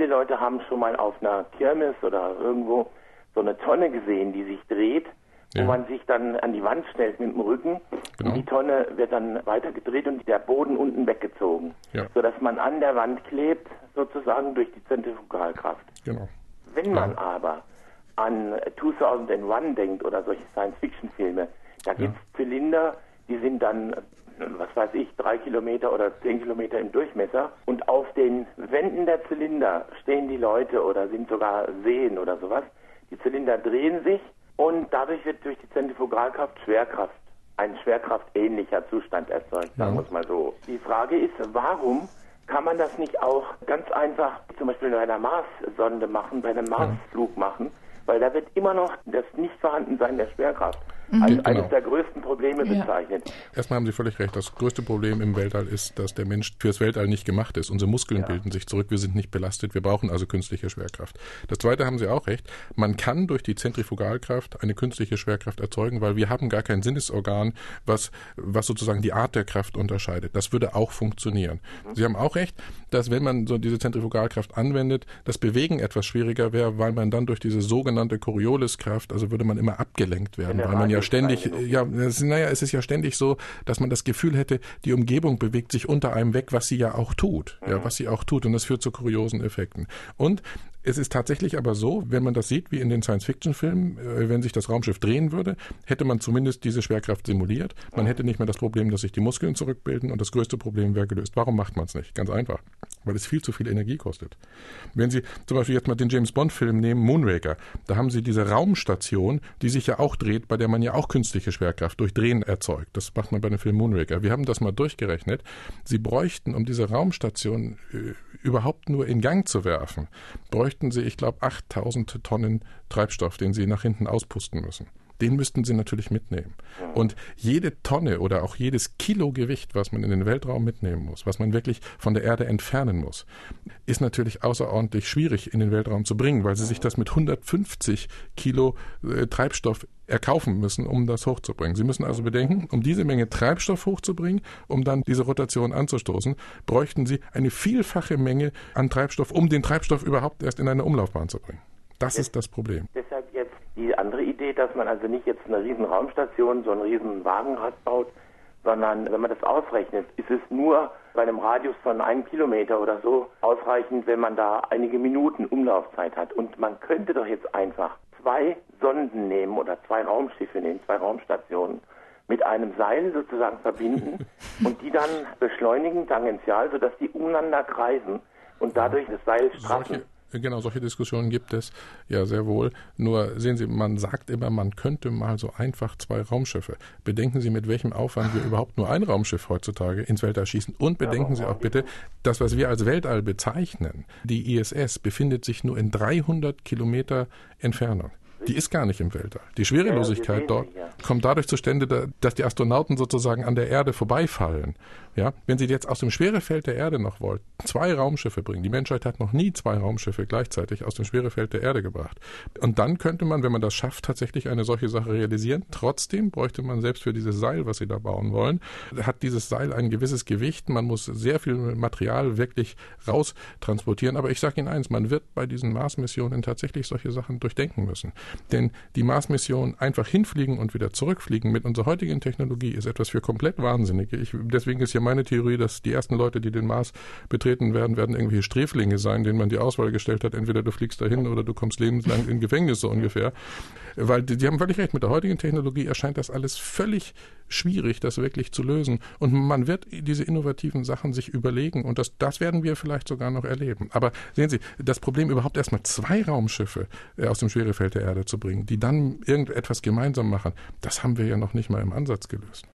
Viele Leute haben schon mal auf einer Kirmes oder irgendwo so eine Tonne gesehen, die sich dreht, ja. wo man sich dann an die Wand stellt mit dem Rücken. Genau. Und die Tonne wird dann weiter gedreht und der Boden unten weggezogen, ja. sodass man an der Wand klebt, sozusagen durch die Zentrifugalkraft. Genau. Wenn man ja. aber an 2001 denkt oder solche Science-Fiction-Filme, da gibt es Zylinder, die sind dann was weiß ich, drei Kilometer oder zehn Kilometer im Durchmesser. Und auf den Wänden der Zylinder stehen die Leute oder sind sogar Seen oder sowas. Die Zylinder drehen sich und dadurch wird durch die Zentrifugalkraft Schwerkraft, ein schwerkraftähnlicher Zustand erzeugt, sagen wir es mal so. Die Frage ist, warum kann man das nicht auch ganz einfach zum Beispiel bei einer Marssonde machen, bei einem Marsflug machen? Weil da wird immer noch das Nichtvorhandensein der Schwerkraft mhm. als genau. eines der größten Probleme ja. bezeichnet. Erstmal haben Sie völlig recht. Das größte Problem im Weltall ist, dass der Mensch fürs Weltall nicht gemacht ist. Unsere Muskeln ja. bilden sich zurück. Wir sind nicht belastet. Wir brauchen also künstliche Schwerkraft. Das zweite haben Sie auch recht. Man kann durch die Zentrifugalkraft eine künstliche Schwerkraft erzeugen, weil wir haben gar kein Sinnesorgan, was, was sozusagen die Art der Kraft unterscheidet. Das würde auch funktionieren. Mhm. Sie haben auch recht, dass wenn man so diese Zentrifugalkraft anwendet, das Bewegen etwas schwieriger wäre, weil man dann durch diese sogenannte Corioliskraft, also würde man immer abgelenkt werden, weil man ja ständig, ja, es, naja, es ist ja ständig so, dass man das Gefühl hätte, die Umgebung bewegt sich unter einem weg, was sie ja auch tut, mhm. ja, was sie auch tut, und das führt zu kuriosen Effekten. Und es ist tatsächlich aber so, wenn man das sieht, wie in den Science-Fiction-Filmen, äh, wenn sich das Raumschiff drehen würde, hätte man zumindest diese Schwerkraft simuliert. Man hätte nicht mehr das Problem, dass sich die Muskeln zurückbilden und das größte Problem wäre gelöst. Warum macht man es nicht? Ganz einfach. Weil es viel zu viel Energie kostet. Wenn Sie zum Beispiel jetzt mal den James Bond-Film nehmen, Moonraker, da haben Sie diese Raumstation, die sich ja auch dreht, bei der man ja auch künstliche Schwerkraft durch Drehen erzeugt. Das macht man bei dem Film Moonraker. Wir haben das mal durchgerechnet. Sie bräuchten, um diese Raumstation äh, überhaupt nur in Gang zu werfen, bräuchten sie, ich glaube, 8000 Tonnen Treibstoff, den sie nach hinten auspusten müssen den müssten sie natürlich mitnehmen. Und jede Tonne oder auch jedes Kilo Gewicht, was man in den Weltraum mitnehmen muss, was man wirklich von der Erde entfernen muss, ist natürlich außerordentlich schwierig in den Weltraum zu bringen, weil sie sich das mit 150 Kilo äh, Treibstoff erkaufen müssen, um das hochzubringen. Sie müssen also bedenken, um diese Menge Treibstoff hochzubringen, um dann diese Rotation anzustoßen, bräuchten Sie eine vielfache Menge an Treibstoff, um den Treibstoff überhaupt erst in eine Umlaufbahn zu bringen. Das ist das Problem. Die Idee, dass man also nicht jetzt eine riesen Raumstation, so einen riesen Wagenrad baut, sondern wenn man das ausrechnet, ist es nur bei einem Radius von einem Kilometer oder so ausreichend, wenn man da einige Minuten Umlaufzeit hat. Und man könnte doch jetzt einfach zwei Sonden nehmen oder zwei Raumschiffe nehmen, zwei Raumstationen mit einem Seil sozusagen verbinden und die dann beschleunigen tangential, sodass die umeinander kreisen und dadurch das Seil straffen. Genau, solche Diskussionen gibt es ja sehr wohl. Nur sehen Sie, man sagt immer, man könnte mal so einfach zwei Raumschiffe. Bedenken Sie, mit welchem Aufwand wir überhaupt nur ein Raumschiff heutzutage ins Weltall schießen. Und bedenken Sie auch bitte, das, was wir als Weltall bezeichnen, die ISS, befindet sich nur in 300 Kilometer Entfernung. Die ist gar nicht im Weltall. Die Schwerelosigkeit dort kommt dadurch zustande, dass die Astronauten sozusagen an der Erde vorbeifallen. Ja, wenn Sie jetzt aus dem Schwerefeld der Erde noch wollten, zwei Raumschiffe bringen. Die Menschheit hat noch nie zwei Raumschiffe gleichzeitig aus dem Schwerefeld der Erde gebracht. Und dann könnte man, wenn man das schafft, tatsächlich eine solche Sache realisieren. Trotzdem bräuchte man selbst für dieses Seil, was Sie da bauen wollen, hat dieses Seil ein gewisses Gewicht. Man muss sehr viel Material wirklich raustransportieren. Aber ich sage Ihnen eins, man wird bei diesen Mars-Missionen tatsächlich solche Sachen durchdenken müssen. Denn die Mars-Mission einfach hinfliegen und wieder zurückfliegen mit unserer heutigen Technologie ist etwas für komplett Wahnsinnige. Ich, deswegen ist ja meine Theorie, dass die ersten Leute, die den Mars betreten werden, werden irgendwelche Sträflinge sein, denen man die Auswahl gestellt hat. Entweder du fliegst dahin oder du kommst lebenslang in Gefängnis so ungefähr. Weil die, die haben völlig recht. Mit der heutigen Technologie erscheint das alles völlig schwierig, das wirklich zu lösen. Und man wird diese innovativen Sachen sich überlegen und das, das werden wir vielleicht sogar noch erleben. Aber sehen Sie, das Problem überhaupt erstmal zwei Raumschiffe äh, aus dem Schwerefeld der Erde zu bringen, die dann irgendetwas gemeinsam machen, das haben wir ja noch nicht mal im Ansatz gelöst.